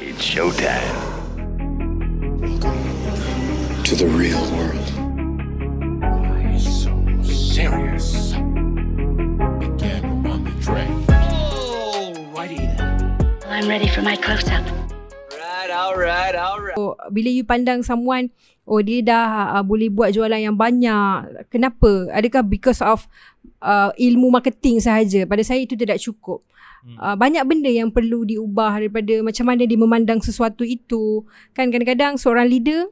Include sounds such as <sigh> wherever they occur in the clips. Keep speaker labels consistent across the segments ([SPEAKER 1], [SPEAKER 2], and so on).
[SPEAKER 1] It's showtime.
[SPEAKER 2] to the real world.
[SPEAKER 3] Why so serious? Begin on the track.
[SPEAKER 4] I'm ready for my close up.
[SPEAKER 5] So, bila you pandang someone oh dia dah uh, boleh buat jualan yang banyak kenapa adakah because of uh, ilmu marketing sahaja pada saya itu tidak cukup Uh, banyak benda yang perlu diubah daripada macam mana dia memandang sesuatu itu. Kan kadang-kadang seorang leader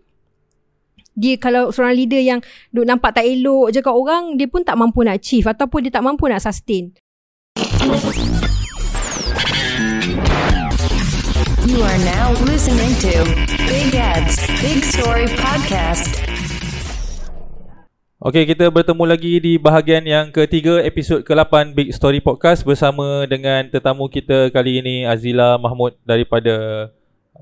[SPEAKER 5] dia kalau seorang leader yang duk nampak tak elok je kat orang dia pun tak mampu nak achieve ataupun dia tak mampu nak sustain.
[SPEAKER 6] You are now listening to Big Ads, Big Story Podcast.
[SPEAKER 7] Okey, kita bertemu lagi di bahagian yang ketiga episod ke-8 Big Story Podcast bersama dengan tetamu kita kali ini Azila Mahmud daripada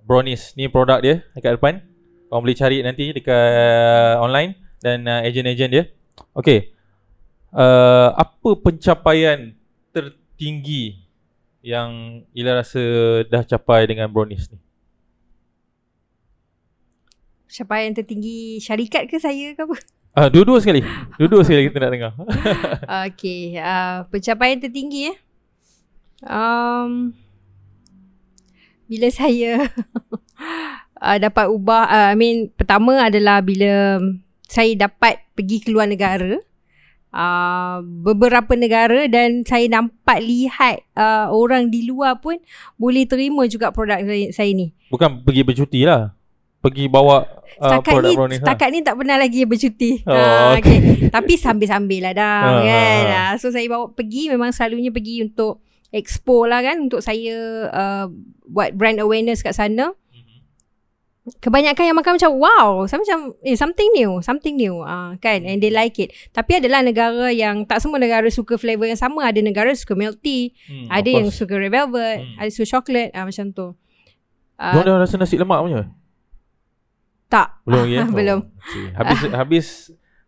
[SPEAKER 7] Brownies. Ni produk dia dekat depan. Kau boleh cari nanti dekat online dan uh, ejen-ejen dia. Okey. Uh, apa pencapaian tertinggi yang Ila rasa dah capai dengan Brownies ni?
[SPEAKER 5] Capaian tertinggi syarikat ke saya ke apa?
[SPEAKER 7] Ah, dua-dua sekali. Dua-dua sekali kita nak dengar. <laughs>
[SPEAKER 5] Okay, uh, pencapaian tertinggi eh. Um, bila saya uh, <laughs> dapat ubah, uh, I mean pertama adalah bila saya dapat pergi ke luar negara. Uh, beberapa negara dan saya nampak lihat uh, orang di luar pun boleh terima juga produk saya, saya ni.
[SPEAKER 7] Bukan pergi bercuti lah. Pergi bawa uh,
[SPEAKER 5] Setakat
[SPEAKER 7] produk
[SPEAKER 5] ni
[SPEAKER 7] brownies
[SPEAKER 5] setakat ni tak pernah lagi bercuti.
[SPEAKER 7] Oh,
[SPEAKER 5] Ah,
[SPEAKER 7] okay.
[SPEAKER 5] okay. Tapi sambil-sambil lah dah
[SPEAKER 7] Ah,
[SPEAKER 5] kan.
[SPEAKER 7] ah,
[SPEAKER 5] So saya bawa pergi memang selalunya pergi untuk expo lah kan untuk saya uh, buat brand awareness kat sana. Kebanyakan yang makan macam wow, saya macam eh something new, something new ah kan and they like it. Tapi adalah negara yang tak semua negara suka flavor yang sama, ada negara suka milk tea,
[SPEAKER 7] Hmm,
[SPEAKER 5] ada yang suka red velvet,
[SPEAKER 7] Hmm.
[SPEAKER 5] ada suka chocolate ah macam tu.
[SPEAKER 7] Diorang dah rasa nasi lemak punya?
[SPEAKER 5] Tak.
[SPEAKER 7] Belum lagi <laughs> eh?
[SPEAKER 5] Belum.
[SPEAKER 7] Oh, okay. Habis <laughs> habis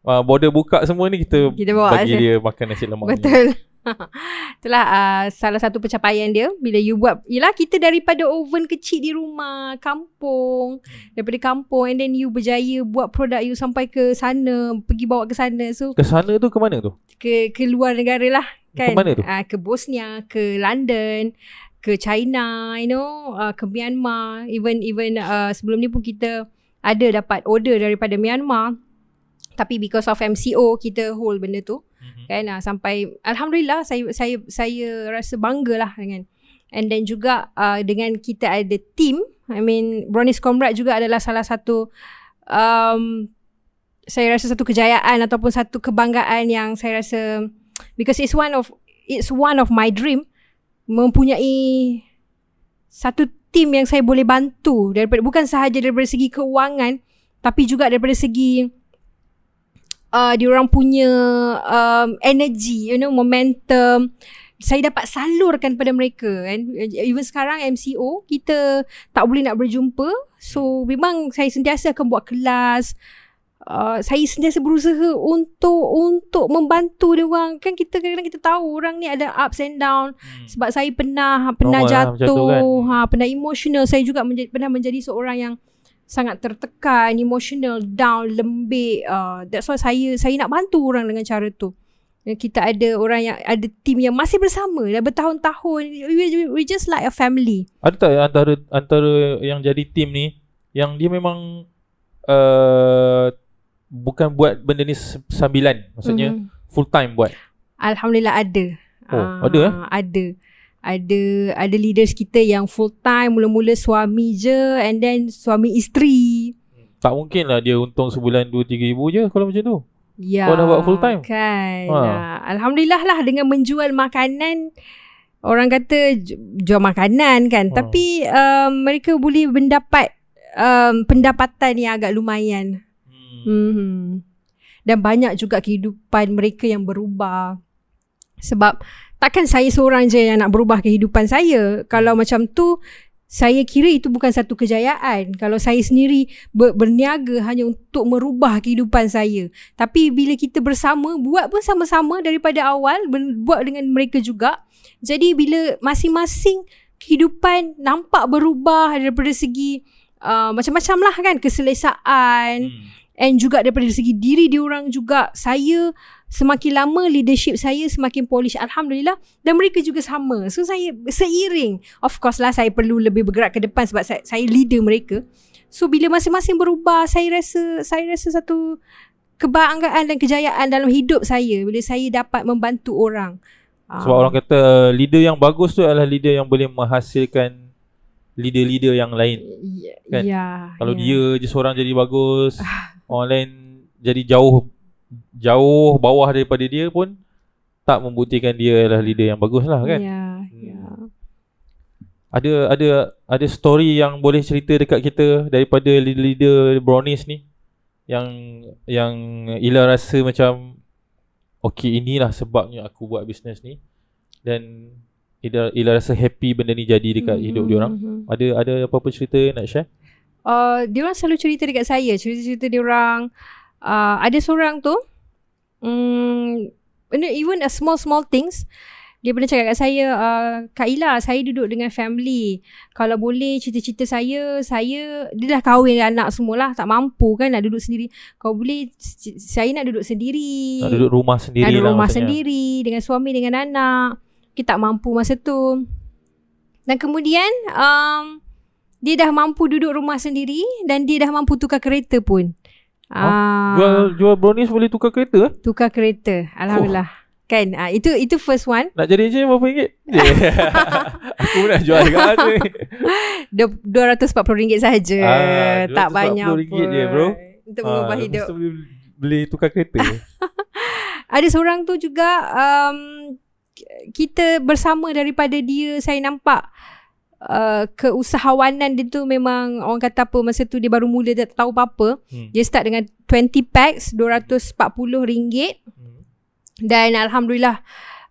[SPEAKER 7] uh, border buka semua ni kita,
[SPEAKER 5] Kita bawa
[SPEAKER 7] bagi
[SPEAKER 5] je.
[SPEAKER 7] dia makan nasi lemak.
[SPEAKER 5] Betul. <laughs> Itulah uh, salah satu pencapaian dia bila you buat Yelah kita daripada oven kecil di rumah Kampung Daripada kampung And then you berjaya buat produk you sampai ke sana Pergi bawa ke sana So
[SPEAKER 7] Ke sana tu ke mana tu?
[SPEAKER 5] ke, ke luar negara lah kan
[SPEAKER 7] Ke mana tu?
[SPEAKER 5] Uh, ke Bosnia Ke London Ke China You know uh, Ke Myanmar Even even uh, sebelum ni pun kita Ada dapat order daripada Myanmar. Tapi because of MCO Kita hold benda tu.
[SPEAKER 7] Mhm.
[SPEAKER 5] kan? Uh, sampai alhamdulillah saya saya saya rasa banggalah dengan. And then juga uh, dengan kita ada team I mean Brownies Comrade juga adalah salah satu um, saya rasa satu kejayaan ataupun satu kebanggaan yang saya rasa because it's one of it's one of my dream mempunyai satu team yang saya boleh bantu daripada bukan sahaja daripada segi keuangan tapi juga daripada segi uh, diorang punya um, energy, you know, momentum. Saya dapat salurkan pada mereka kan. Even sekarang MCO, kita tak boleh nak berjumpa. So, memang saya sentiasa akan buat kelas. Uh, saya sentiasa berusaha untuk untuk membantu dia orang. Kan kita kadang-kadang kita tahu orang ni ada ups and down.
[SPEAKER 7] Hmm.
[SPEAKER 5] Sebab saya pernah pernah
[SPEAKER 7] Normal lah
[SPEAKER 5] jatuh,
[SPEAKER 7] kan.
[SPEAKER 5] ha pernah emotional. Saya juga menjadi, pernah menjadi seorang yang sangat tertekan, emotional, down, lembik. Uh, that's why saya saya nak bantu orang dengan cara tu. Dan Kita ada orang yang ada team yang masih bersama dah bertahun-tahun. We, we, we just like a family.
[SPEAKER 7] Ada tak antara antara yang jadi tim ni yang dia memang uh, bukan buat benda ni sambilan, maksudnya
[SPEAKER 5] Mhm.
[SPEAKER 7] full time buat.
[SPEAKER 5] Alhamdulillah ada.
[SPEAKER 7] Oh,
[SPEAKER 5] Ah,
[SPEAKER 7] ada, eh?
[SPEAKER 5] Ada. Ada ada leaders kita yang full time mula-mula suami je and then suami isteri.
[SPEAKER 7] Tak mungkin lah dia untung sebulan 2-3 ribu je kalau macam tu.
[SPEAKER 5] Ya.
[SPEAKER 7] Oh, dah buat full time?
[SPEAKER 5] Kan.
[SPEAKER 7] Ha.
[SPEAKER 5] Ha. Alhamdulillah lah dengan menjual makanan orang kata ju- jual makanan kan.
[SPEAKER 7] Ha.
[SPEAKER 5] Tapi um, mereka boleh mendapat um, pendapatan yang agak lumayan.
[SPEAKER 7] Hmm.
[SPEAKER 5] Hmm. Dan banyak juga kehidupan mereka yang berubah. Sebab takkan saya seorang je yang nak berubah kehidupan saya. Kalau macam tu, saya kira itu bukan satu kejayaan. Kalau saya sendiri ber, berniaga hanya untuk merubah kehidupan saya. Tapi bila kita bersama, buat pun sama-sama daripada awal, buat dengan mereka juga. Jadi bila masing-masing kehidupan nampak berubah daripada segi uh, macam-macam lah kan keselesaan
[SPEAKER 7] Hmm.
[SPEAKER 5] And juga daripada segi diri diorang juga saya semakin lama leadership saya semakin polish alhamdulillah dan mereka juga sama so saya seiring of course lah saya perlu lebih bergerak ke depan sebab saya, saya leader mereka so bila masing-masing berubah saya rasa saya rasa satu kebanggaan dan kejayaan dalam hidup saya bila saya dapat membantu orang
[SPEAKER 7] Sebab
[SPEAKER 5] Ah.
[SPEAKER 7] orang kata leader yang bagus tu adalah leader yang boleh menghasilkan leader-leader yang lain.
[SPEAKER 5] ya,
[SPEAKER 7] kan?
[SPEAKER 5] ya,
[SPEAKER 7] Kalau
[SPEAKER 5] ya.
[SPEAKER 7] dia je seorang jadi bagus, orang lain jadi jauh jauh bawah daripada dia pun tak membuktikan dia adalah leader yang bagus lah kan.
[SPEAKER 5] ya,
[SPEAKER 7] Hmm.
[SPEAKER 5] ya.
[SPEAKER 7] Ada ada ada story yang boleh cerita dekat kita daripada leader-leader brownies ni yang yang Ila rasa macam okey inilah sebabnya aku buat bisnes ni dan Ila, Ila rasa happy benda ni jadi dekat hidup dia orang.
[SPEAKER 5] Mhm.
[SPEAKER 7] Ada ada apa-apa cerita nak share?
[SPEAKER 5] Uh, dia orang selalu cerita dekat saya cerita-cerita dia orang uh, ada seorang tu um, even a small small things dia pernah cakap kat saya uh, Kak Ila saya duduk dengan family kalau boleh cita-cita saya saya dia dah kahwin anak semualah tak mampu kan nak duduk sendiri kalau boleh c- saya nak duduk sendiri
[SPEAKER 7] Nak duduk rumah sendiri
[SPEAKER 5] ada
[SPEAKER 7] lah
[SPEAKER 5] rumah
[SPEAKER 7] maksudnya.
[SPEAKER 5] sendiri dengan suami dengan anak. Kita tak mampu masa tu. Dan kemudian um, dia dah mampu duduk rumah sendiri dan dia dah mampu tukar kereta pun. Ah,
[SPEAKER 7] Jual jual brownies boleh tukar kereta
[SPEAKER 5] tukar kereta. Alhamdulillah. Kan? Ah, itu itu first one.
[SPEAKER 7] Nak jadi je berapa ringgit? <laughs> <laughs> Aku nak jual dekat mana ni?
[SPEAKER 5] Du- RM240 saja.
[SPEAKER 7] Ah,
[SPEAKER 5] tak banyak
[SPEAKER 7] RM240
[SPEAKER 5] pun.
[SPEAKER 7] je, bro.
[SPEAKER 5] Untuk mengubah
[SPEAKER 7] Ah,
[SPEAKER 5] hidup.
[SPEAKER 7] Boleh, boleh tukar kereta. <laughs>
[SPEAKER 5] Ada seorang tu juga um, kita bersama daripada dia saya nampak uh, keusahawanan dia tu memang orang kata apa masa tu dia baru mula dia tak tahu apa-apa.
[SPEAKER 7] Hmm.
[SPEAKER 5] Dia start dengan 20 packs RM240
[SPEAKER 7] Hmm.
[SPEAKER 5] dan alhamdulillah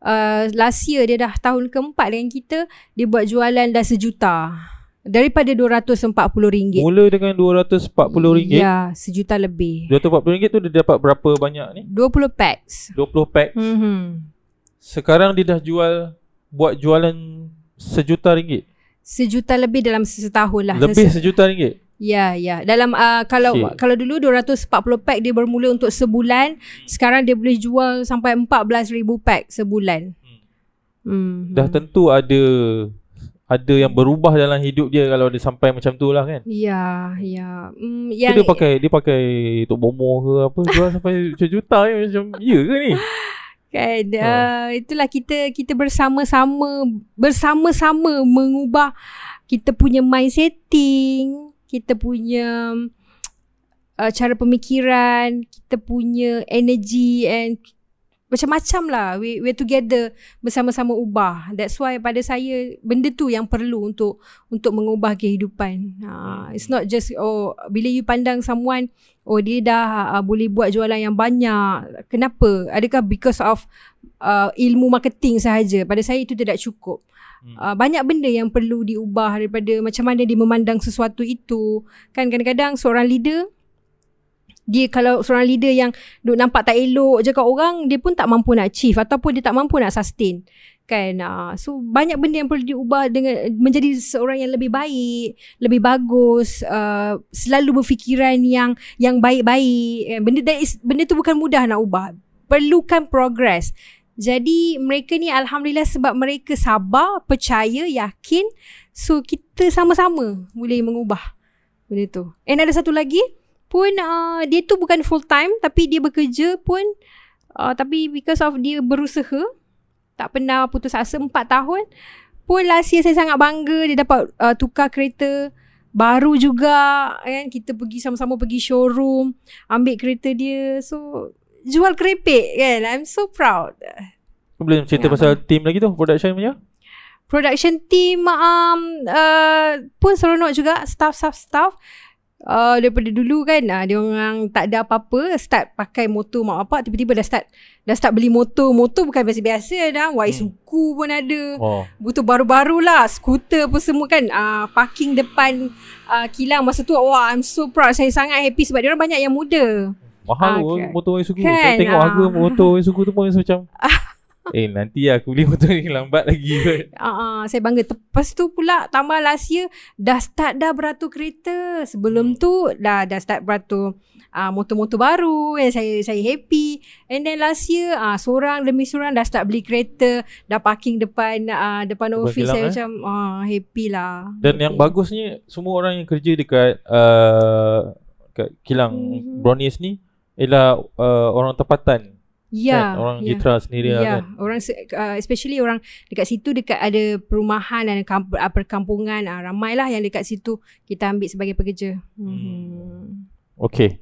[SPEAKER 5] uh, last year dia dah tahun keempat dengan kita dia buat jualan dah sejuta daripada RM240.
[SPEAKER 7] Mula dengan RM240.
[SPEAKER 5] Ya, sejuta lebih.
[SPEAKER 7] RM240 tu dia dapat berapa banyak ni?
[SPEAKER 5] 20 packs.
[SPEAKER 7] 20 pack.
[SPEAKER 5] Mhm.
[SPEAKER 7] Sekarang dia dah jual buat jualan sejuta ringgit.
[SPEAKER 5] Sejuta lebih dalam setahun lah.
[SPEAKER 7] Lebih
[SPEAKER 5] Ses-
[SPEAKER 7] sejuta ringgit.
[SPEAKER 5] Ya, ya. Dalam uh, kalau
[SPEAKER 7] Shit.
[SPEAKER 5] kalau dulu 240 pack dia bermula untuk sebulan, sekarang dia boleh jual sampai 14,000 pack sebulan. Hmm.
[SPEAKER 7] Dah tentu ada ada yang berubah dalam hidup dia kalau dia sampai macam tu lah kan.
[SPEAKER 5] Ya, ya. Hmm,
[SPEAKER 7] Yang, dia pakai dia pakai untuk bomo ke apa jual sampai <laughs> juta ni macam ya ke ni?
[SPEAKER 5] Kan? Uh, itulah kita kita bersama-sama bersama-sama mengubah kita punya mind setting, kita punya uh, cara pemikiran, kita punya energy and macam-macam lah. We we together bersama-sama ubah. That's why pada saya benda tu yang perlu untuk untuk mengubah kehidupan. Ha, it's not just oh bila you pandang someone oh dia dah uh, boleh buat jualan yang banyak. Kenapa? Adakah because of uh, ilmu marketing sahaja? Pada saya itu tidak cukup. Uh, banyak benda yang perlu diubah daripada macam mana dia memandang sesuatu itu. Kan kadang-kadang seorang leader dia kalau seorang leader yang duk nampak tak elok je kat orang dia pun tak mampu nak achieve ataupun dia tak mampu nak sustain. Kan? Uh, so banyak benda yang perlu diubah dengan menjadi seorang yang lebih baik lebih bagus uh, selalu berfikiran yang yang baik-baik. Eh, benda that is, benda tu bukan mudah nak ubah. Perlukan progress. Jadi mereka ni alhamdulillah sebab mereka sabar percaya yakin. So kita sama-sama boleh mengubah benda tu. And ada satu lagi pun uh, dia tu bukan full time tapi dia bekerja pun uh, tapi because of dia berusaha tak pernah putus asa 4 tahun pun last year saya sangat bangga dia dapat uh, tukar kereta baru juga kan. Kita pergi sama-sama pergi showroom ambil kereta dia. So jual kerepek kan. I'm so proud.
[SPEAKER 7] Boleh cerita
[SPEAKER 5] Ya.
[SPEAKER 7] pasal team lagi tu production punya?
[SPEAKER 5] production team um, uh, pun seronok juga staff-staff staff uh, daripada dulu kan uh, dia orang tak ada apa-apa start pakai motor mak bapak tiba-tiba dah start dah start beli motor motor bukan biasa-biasa dah Y suku pun ada
[SPEAKER 7] Oh.
[SPEAKER 5] Butuh baru-baru lah Skuter pun semua kan uh, Parking depan uh, Kilang masa tu Wah I'm so proud Saya sangat happy Sebab dia orang banyak yang muda
[SPEAKER 7] Mahal
[SPEAKER 5] Ah,
[SPEAKER 7] pun
[SPEAKER 5] kan.
[SPEAKER 7] motor Isuzu.
[SPEAKER 5] Kan,
[SPEAKER 7] Saya tengok
[SPEAKER 5] ah.
[SPEAKER 7] harga motor Isuzu tu pun macam <laughs> Eh nanti aku beli motor ni lambat lagi kot.
[SPEAKER 5] Uh, <laughs> uh, saya bangga. Lepas tu pula tambah last year dah start dah beratur kereta. Sebelum tu dah dah start beratur uh, motor-motor baru and saya saya happy. And then last year uh, seorang demi seorang dah start beli kereta, dah parking depan uh, depan
[SPEAKER 7] Depan
[SPEAKER 5] office saya
[SPEAKER 7] eh?
[SPEAKER 5] macam uh, happy lah.
[SPEAKER 7] Dan
[SPEAKER 5] happy.
[SPEAKER 7] yang bagusnya semua orang yang kerja dekat uh, kat kilang
[SPEAKER 5] Mhm.
[SPEAKER 7] Brownies ni ialah uh, orang tempatan.
[SPEAKER 5] Ya,
[SPEAKER 7] kan? Orang
[SPEAKER 5] ya.
[SPEAKER 7] Jitra sendiri lah
[SPEAKER 5] Ya,
[SPEAKER 7] kan.
[SPEAKER 5] orang uh, especially orang dekat situ dekat ada perumahan dan kamp- uh, perkampungan uh, ramailah yang dekat situ kita ambil sebagai pekerja. Hmm.
[SPEAKER 7] Okay.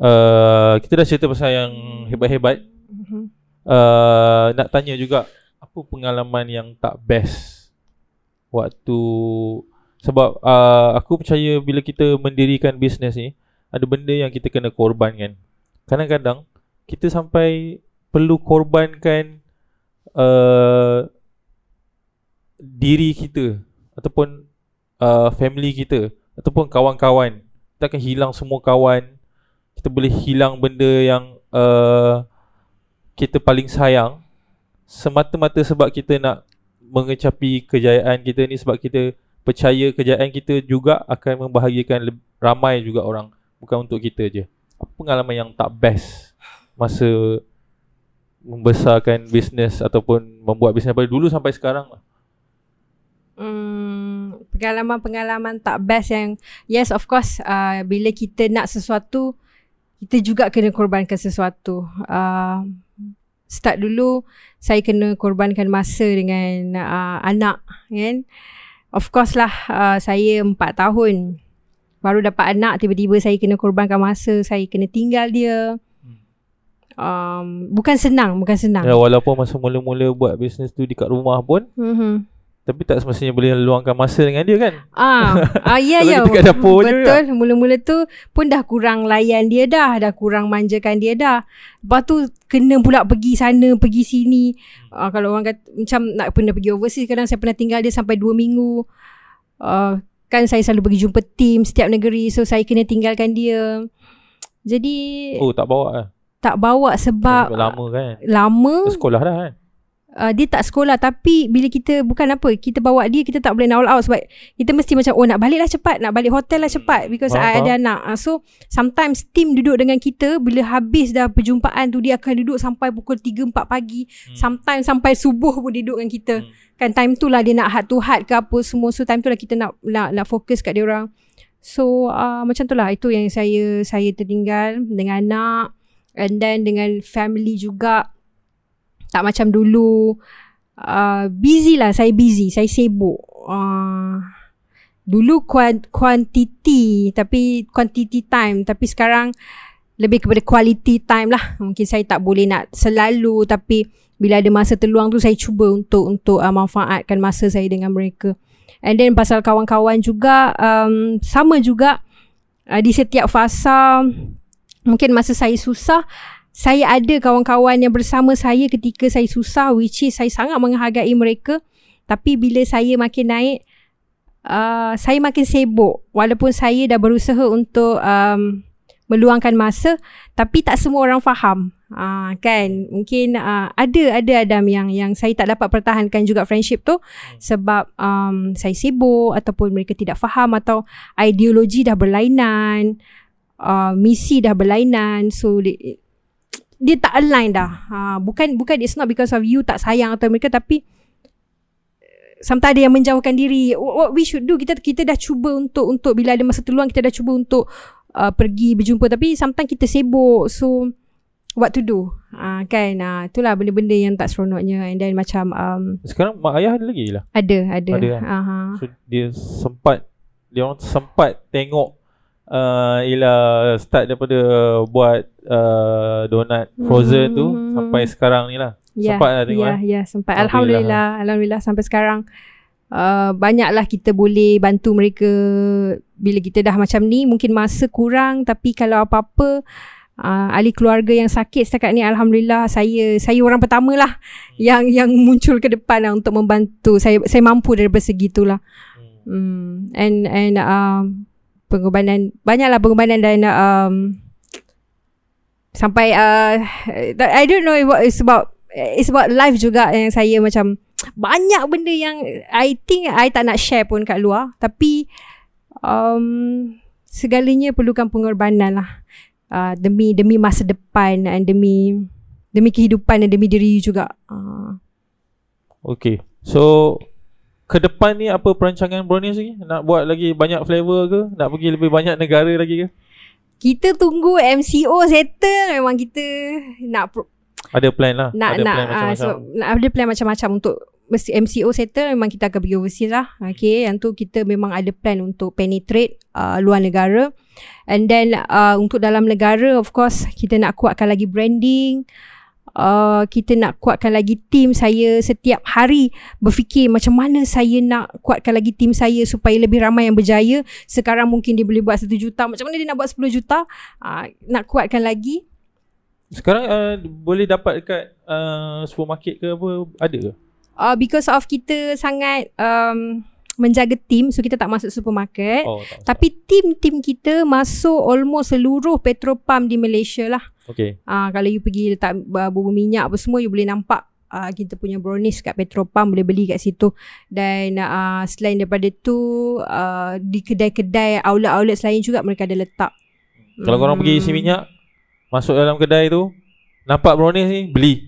[SPEAKER 7] Uh, kita dah cerita pasal yang hebat-hebat.
[SPEAKER 5] Mhm.
[SPEAKER 7] Uh, nak tanya juga apa pengalaman yang tak best waktu sebab uh, aku percaya bila kita mendirikan bisnes ni ada benda yang kita kena korbankan. Kadang-kadang kita sampai perlu korbankan uh, diri kita ataupun uh, family kita ataupun kawan-kawan. Kita akan hilang semua kawan. Kita boleh hilang benda yang uh, kita paling sayang semata-mata sebab kita nak mengecapi kejayaan kita ni sebab kita percaya kejayaan kita juga akan membahagiakan ramai juga orang bukan untuk kita je. Apa pengalaman yang tak best masa membesarkan bisnes ataupun membuat bisnes daripada dulu sampai sekarang lah.
[SPEAKER 5] Hmm, pengalaman-pengalaman tak best yang yes of course uh, bila kita nak sesuatu kita juga kena korbankan sesuatu. Uh, start dulu saya kena korbankan masa dengan uh, anak kan. Of course lah uh, saya 4 tahun baru dapat anak tiba-tiba saya kena korbankan masa saya kena tinggal dia. Um, bukan senang, bukan senang.
[SPEAKER 7] Ya walaupun masa mula-mula buat bisnes tu dekat rumah pun
[SPEAKER 5] Mm-hmm.
[SPEAKER 7] tapi tak semestinya boleh luangkan masa dengan dia kan.
[SPEAKER 5] Ah, ah <laughs> ya ya.
[SPEAKER 7] kita kat dapur je
[SPEAKER 5] Betul. Mula-mula tu pun dah kurang layan dia dah, dah kurang manjakan dia dah. Lepas tu kena pula pergi sana, pergi sini. Ah, kalau orang kata macam nak pernah pergi overseas, kadang saya pernah tinggal dia sampai 2 minggu. Ah, kan saya selalu pergi jumpa tim setiap negeri, so saya kena tinggalkan dia. Jadi
[SPEAKER 7] Oh tak bawa lah.
[SPEAKER 5] Tak bawa sebab
[SPEAKER 7] Sebab lama kan.
[SPEAKER 5] lama
[SPEAKER 7] sekolah dah kan.
[SPEAKER 5] uh, dia tak sekolah tapi bila kita bukan apa kita bawa dia kita tak boleh all out sebab kita mesti macam oh nak balik lah cepat nak balik hotel lah cepat because
[SPEAKER 7] Faham,
[SPEAKER 5] I ada anak uh, so sometimes team duduk dengan kita bila habis dah perjumpaan tu dia akan duduk sampai pukul 3 4 pagi hmm. sometimes sampai subuh pun dia duduk dengan kita
[SPEAKER 7] Hmm.
[SPEAKER 5] hmm. kan time tu lah dia nak heart to heart ke apa semua so time tu lah kita nak nak, nak fokus kat dia orang so uh, macam tu lah itu yang saya saya tertinggal dengan anak and then dengan family juga. Tak macam dulu. Uh, busy lah saya busy saya sibuk. Uh, dulu quantity tapi quantity time. Tapi sekarang lebih kepada quality time lah. Mungkin saya tak boleh nak selalu tapi bila ada masa terluang tu saya cuba untuk untuk uh, manfaatkan masa saya dengan mereka. And then pasal kawan-kawan juga um, sama juga uh, di setiap fasa mungkin masa saya susah saya ada kawan-kawan yang bersama saya ketika saya susah which is saya sangat menghargai mereka. Tapi bila saya makin naik uh, saya makin sibuk. Walaupun saya dah berusaha untuk um, meluangkan masa tapi tak semua orang faham. Uh, kan? Mungkin uh, ada ada Adam yang yang saya tak dapat pertahankan juga friendship tu sebab um, saya sibuk ataupun mereka tidak faham atau ideologi dah berlainan uh, misi dah berlainan so dia, dia tak align dah. Uh, bukan bukan it's not because of you tak sayang atau mereka tapi sometimes ada yang menjauhkan diri. What, what we should do kita kita dah cuba untuk untuk bila ada masa terluang kita dah cuba untuk uh, pergi berjumpa. Tapi sometimes kita sibuk so what to do? Uh, kan? Uh, itulah benda-benda yang tak seronoknya. And then macam um,
[SPEAKER 7] Sekarang mak ayah ada lagi lah.
[SPEAKER 5] ada ada.
[SPEAKER 7] Ada kan?
[SPEAKER 5] uh-huh.
[SPEAKER 7] So dia sempat dia orang sempat tengok uh, ialah start daripada buat uh, donat frozen tu
[SPEAKER 5] Mhm.
[SPEAKER 7] sampai sekarang ni lah.
[SPEAKER 5] Ya,
[SPEAKER 7] Sempat lah tengok,
[SPEAKER 5] ya,
[SPEAKER 7] eh?
[SPEAKER 5] ya, sempat.
[SPEAKER 7] Alhamdulillah.
[SPEAKER 5] Alhamdulillah, alhamdulillah sampai sekarang uh, banyaklah kita boleh bantu mereka bila kita dah macam ni. Mungkin masa kurang tapi kalau apa-apa uh, ahli keluarga yang sakit setakat ni alhamdulillah saya saya orang pertama lah yang yang muncul ke depan lah untuk membantu. Saya saya mampu dari segi itulah. Hmm. And and um, pengorbanan banyaklah pengorbanan dan um, sampai uh, I don't know what it's about it's about life juga yang saya macam banyak benda yang I think I tak nak share pun kat luar. Tapi um, segalanya perlukan pengorbanan lah. Uh, demi demi masa depan dan demi demi kehidupan dan demi diri juga. Uh,
[SPEAKER 7] Okay. So ke depan ni apa perancangan brownies lagi? Nak buat lagi banyak flavor ke? Nak pergi lebih banyak negara lagi ke?
[SPEAKER 5] kita tunggu MCO settle memang kita nak pro-
[SPEAKER 7] Ada plan lah.
[SPEAKER 5] nak
[SPEAKER 7] ada
[SPEAKER 5] nak
[SPEAKER 7] plan
[SPEAKER 5] uh,
[SPEAKER 7] macam-macam.
[SPEAKER 5] sebab nak ada plan macam-macam untuk MCO settle memang kita akan pergi overseas lah. Okay, yang tu kita memang ada plan untuk penetrate uh, luar negara. And then uh, untuk dalam negara of course kita nak kuatkan lagi branding. Uh, kita nak kuatkan lagi tim saya setiap hari berfikir macam mana saya nak kuatkan lagi tim saya supaya lebih ramai yang berjaya. Sekarang mungkin dia boleh buat 1 juta. Macam mana dia nak buat 10 juta? Uh, nak kuatkan lagi?
[SPEAKER 7] Sekarang uh, boleh dapat dekat uh, supermarket ke apa? Ada ke?
[SPEAKER 5] uh, because of kita sangat um, menjaga tim so kita tak masuk supermarket.
[SPEAKER 7] Oh, tak
[SPEAKER 5] tapi tim-tim kita masuk almost seluruh petrol pump di Malaysia lah
[SPEAKER 7] Okay.
[SPEAKER 5] uh, kalau you pergi letak uh, bubur minyak apa semua you boleh nampak Uh, kita punya brownies kat petrol pump boleh beli kat situ. Dan uh, selain daripada tu uh, di kedai-kedai outlet-outlet lain juga mereka ada letak.
[SPEAKER 7] Kalau korang pergi isi minyak Masuk dalam kedai tu Nampak brownies ni Beli.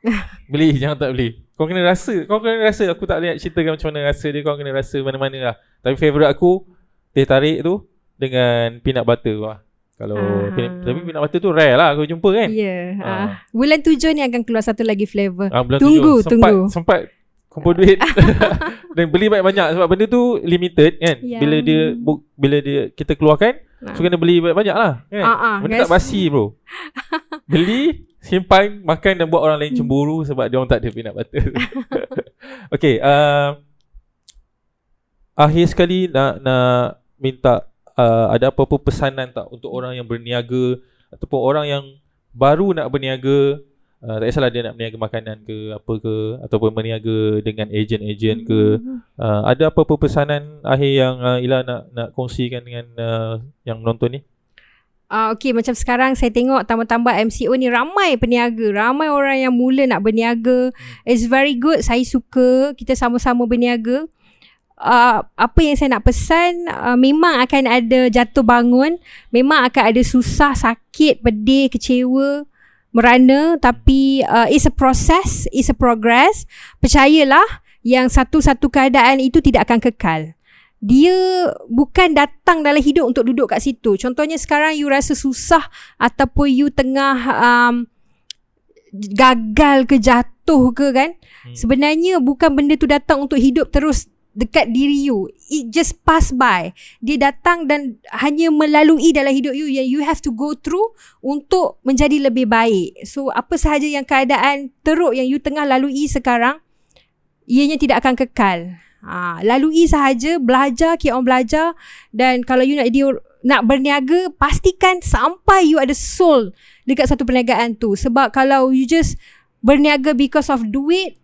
[SPEAKER 7] <laughs> Beli Jangan tak beli. Kau kena rasa Kau kena rasa. Aku tak lihat ceritakan macam mana rasa dia Kau kena rasa mana-mana lah. Tapi favourite aku Teh tarik tu Dengan peanut butter wah. Kalau
[SPEAKER 5] Ah.
[SPEAKER 7] peanut, Tapi peanut butter tu rare lah Aku jumpa kan
[SPEAKER 5] Ya yeah,
[SPEAKER 7] Ah.
[SPEAKER 5] uh, bulan tujuh ni akan keluar satu lagi flavour
[SPEAKER 7] ah, bulan
[SPEAKER 5] Tunggu,
[SPEAKER 7] tujuh. sempat,
[SPEAKER 5] tunggu.
[SPEAKER 7] Sempat kumpul duit <laughs> Dan beli banyak-banyak Sebab benda tu limited kan
[SPEAKER 5] Ya.
[SPEAKER 7] Bila dia Bila dia kita keluarkan
[SPEAKER 5] Ah.
[SPEAKER 7] So kena beli banyak-banyak lah kan?
[SPEAKER 5] Ah, ah,
[SPEAKER 7] Benda tak
[SPEAKER 5] guys.
[SPEAKER 7] basi bro <laughs> Beli Simpan Makan dan buat orang lain cemburu Sebab dia orang tak ada peanut butter <laughs> Okay uh, Akhir sekali nak nak minta uh, Ada apa-apa pesanan tak Untuk orang yang berniaga Ataupun orang yang baru nak berniaga uh, Tak kisahlah dia nak berniaga makanan ke Apa ke Ataupun berniaga dengan ejen-ejen ke uh, Ada apa-apa pesanan akhir yang uh, Ila nak nak kongsikan dengan uh, yang menonton ni
[SPEAKER 5] Ah okay macam sekarang saya tengok tambah-tambah MCO ni ramai peniaga, ramai orang yang mula nak berniaga. It's very good. Saya suka kita sama-sama berniaga. Uh, apa yang saya nak pesan uh, memang akan ada jatuh bangun, memang akan ada susah, sakit, pedih, kecewa, merana tapi uh, it's a process, it's a progress. Percayalah yang satu-satu keadaan itu tidak akan kekal dia bukan datang dalam hidup untuk duduk kat situ. Contohnya sekarang you rasa susah ataupun you tengah um, gagal ke jatuh ke kan. Hmm. Sebenarnya bukan benda tu datang untuk hidup terus dekat diri you. It just pass by. Dia datang dan hanya melalui dalam hidup you yang you have to go through untuk menjadi lebih baik. So apa sahaja yang keadaan teruk yang you tengah lalui sekarang ianya tidak akan kekal. Ha, lalui sahaja, belajar, keep on belajar dan kalau you nak dia nak berniaga, pastikan sampai you ada soul dekat satu perniagaan tu. Sebab kalau you just berniaga because of duit,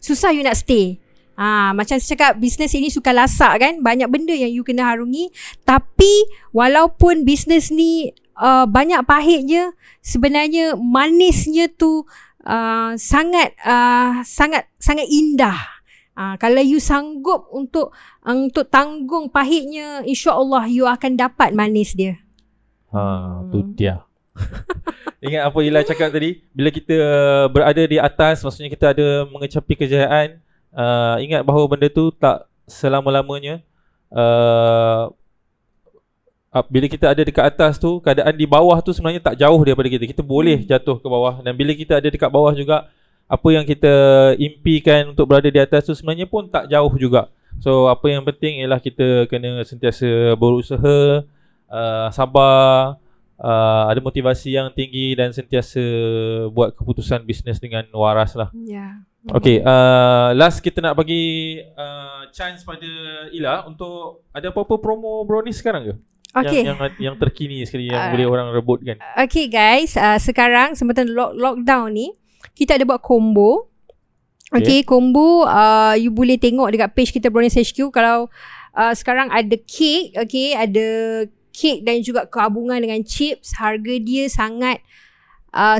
[SPEAKER 5] susah you nak stay. Ha, macam saya cakap, bisnes ini suka lasak kan. Banyak benda yang you kena harungi. Tapi, walaupun bisnes ni uh, banyak pahitnya, sebenarnya manisnya tu uh, sangat uh, sangat sangat indah. Uh, kalau you sanggup untuk uh, untuk tanggung pahitnya, insya-Allah you akan dapat manis dia.
[SPEAKER 7] Ha, tu dia. <laughs> Ingat apa Ila cakap tadi Bila kita berada di atas Maksudnya kita ada mengecapi kejayaan uh, Ingat bahawa benda tu tak selama-lamanya uh, uh, Bila kita ada dekat atas tu Keadaan di bawah tu sebenarnya tak jauh daripada kita Kita boleh jatuh ke bawah Dan bila kita ada dekat bawah juga Apa yang kita impikan untuk berada di atas tu Sebenarnya pun tak jauh juga So apa yang penting ialah kita kena sentiasa berusaha uh, Sabar uh, ada motivasi yang tinggi dan sentiasa buat keputusan bisnes dengan waras lah.
[SPEAKER 5] Ya.
[SPEAKER 7] Okay, uh, last kita nak bagi uh, chance pada Ila untuk ada apa-apa promo brownies sekarang ke?
[SPEAKER 5] Okay.
[SPEAKER 7] Yang, yang yang terkini sekali yang
[SPEAKER 5] Uh,
[SPEAKER 7] boleh orang rebutkan.
[SPEAKER 5] Okay guys, uh, sekarang semasa lock, lockdown ni, kita ada buat combo. Okay, okay combo uh, you boleh tengok dekat page kita Brownies HQ kalau uh, sekarang ada cake, okay, ada cake dan juga gabungan dengan chips. Harga dia sangat uh,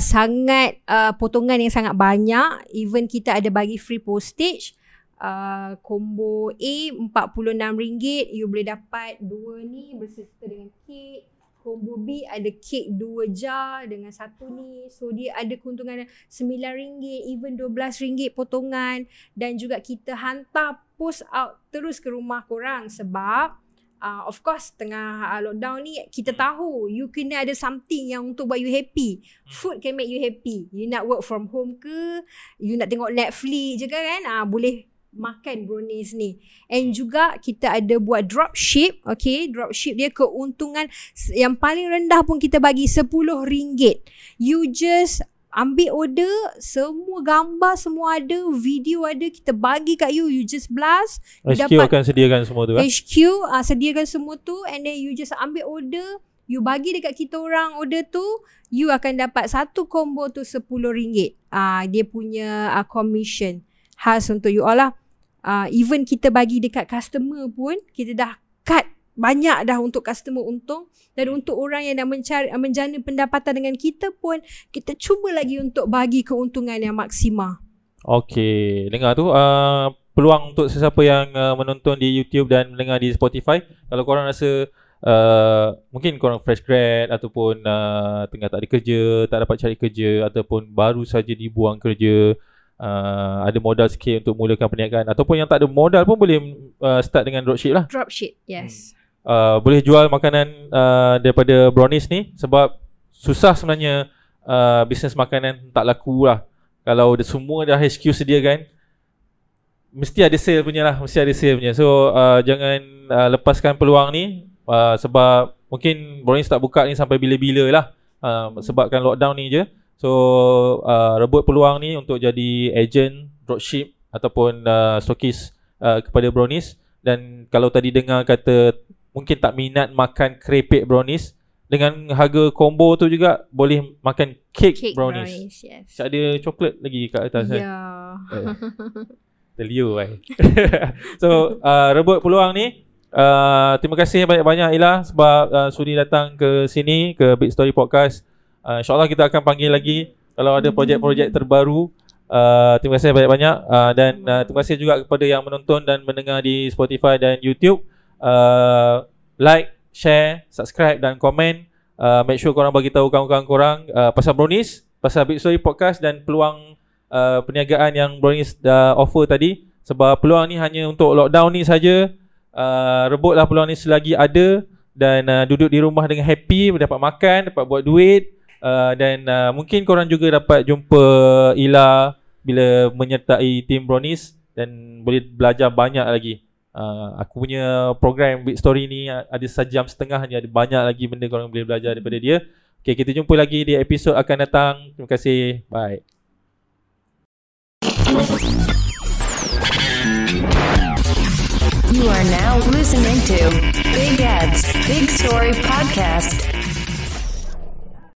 [SPEAKER 5] sangat uh, potongan yang sangat banyak. Even kita ada bagi free postage. Uh, combo A RM46 you boleh dapat dua ni berserta dengan kek combo B ada kek dua jar dengan satu ni so dia ada keuntungan RM9 even RM12 potongan dan juga kita hantar post out terus ke rumah korang sebab uh, of course tengah uh, lockdown ni kita tahu you kena ada something yang untuk buat you happy. Food can make you happy. You nak work from home ke, you nak tengok Netflix je kan, ah uh, boleh makan brownies ni. And juga kita ada buat dropship, okay? Dropship dia keuntungan yang paling rendah pun kita bagi RM10. You just ambil order, semua gambar semua ada, video ada, kita bagi kat you, you just blast. You
[SPEAKER 7] HQ akan sediakan semua tu?
[SPEAKER 5] HQ uh, sediakan semua tu and then you just ambil order, you bagi dekat kita orang order tu, you akan dapat satu combo tu RM10. Ah uh, dia punya uh, commission khas untuk you all lah uh, even kita bagi dekat customer pun kita dah cut banyak dah untuk customer untung dan untuk orang yang nak mencari menjana pendapatan dengan kita pun kita cuba lagi untuk bagi keuntungan yang maksima.
[SPEAKER 7] Okey, dengar tu uh, peluang untuk sesiapa yang uh, menonton di YouTube dan mendengar di Spotify kalau korang rasa uh, mungkin korang fresh grad ataupun uh, tengah tak ada kerja, tak dapat cari kerja ataupun baru saja dibuang kerja uh, ada modal sikit untuk mulakan perniagaan ataupun yang tak ada modal pun boleh uh, start dengan dropship lah.
[SPEAKER 5] Dropship, yes.
[SPEAKER 7] Uh, boleh jual makanan uh, daripada brownies ni sebab susah sebenarnya uh, bisnes makanan tak laku lah. Kalau dia semua dah HQ sediakan mesti ada sale punya lah, mesti ada sale punya. So uh, jangan uh, lepaskan peluang ni uh, sebab mungkin brownies tak buka ni sampai bila-bila lah uh, sebabkan lockdown ni je. So uh, rebut peluang ni untuk jadi agent dropship ataupun uh, stokis uh, kepada brownies dan kalau tadi dengar kata mungkin tak minat makan kerepek brownies dengan harga combo tu juga boleh makan cake,
[SPEAKER 5] Cake
[SPEAKER 7] brownies.
[SPEAKER 5] brownies, yes.
[SPEAKER 7] Ada coklat lagi kat atas
[SPEAKER 5] Ya.
[SPEAKER 7] kan. Eh. <laughs> Terliu kan. <laughs> so uh, rebut peluang ni uh, terima kasih banyak-banyak Ila sebab uh, sudi datang ke sini ke Big Story Podcast. Uh, InsyaAllah kita akan panggil lagi Kalau ada projek-projek <laughs> terbaru uh, Terima kasih banyak-banyak uh, Dan uh, terima kasih juga kepada yang menonton Dan mendengar di Spotify dan YouTube uh, Like, share, subscribe dan komen uh, Make sure korang bagi tahu kawan-kawan korang uh, Pasal Brownies Pasal Big Story Podcast Dan peluang uh, perniagaan yang Brownies dah offer tadi Sebab peluang ni hanya untuk lockdown ni saja. Uh, rebutlah peluang ni selagi ada dan uh, duduk di rumah dengan happy dapat makan dapat buat duit uh, dan uh, mungkin korang juga dapat jumpa Ila bila menyertai tim Brownies dan boleh belajar banyak lagi. Uh, aku punya program Big Story ni ada sejam setengah ni ada banyak lagi benda korang boleh belajar daripada dia. Okay, kita jumpa lagi di episod akan datang. Terima kasih. Bye.
[SPEAKER 6] You are now listening to Big Ed's Big Story Podcast.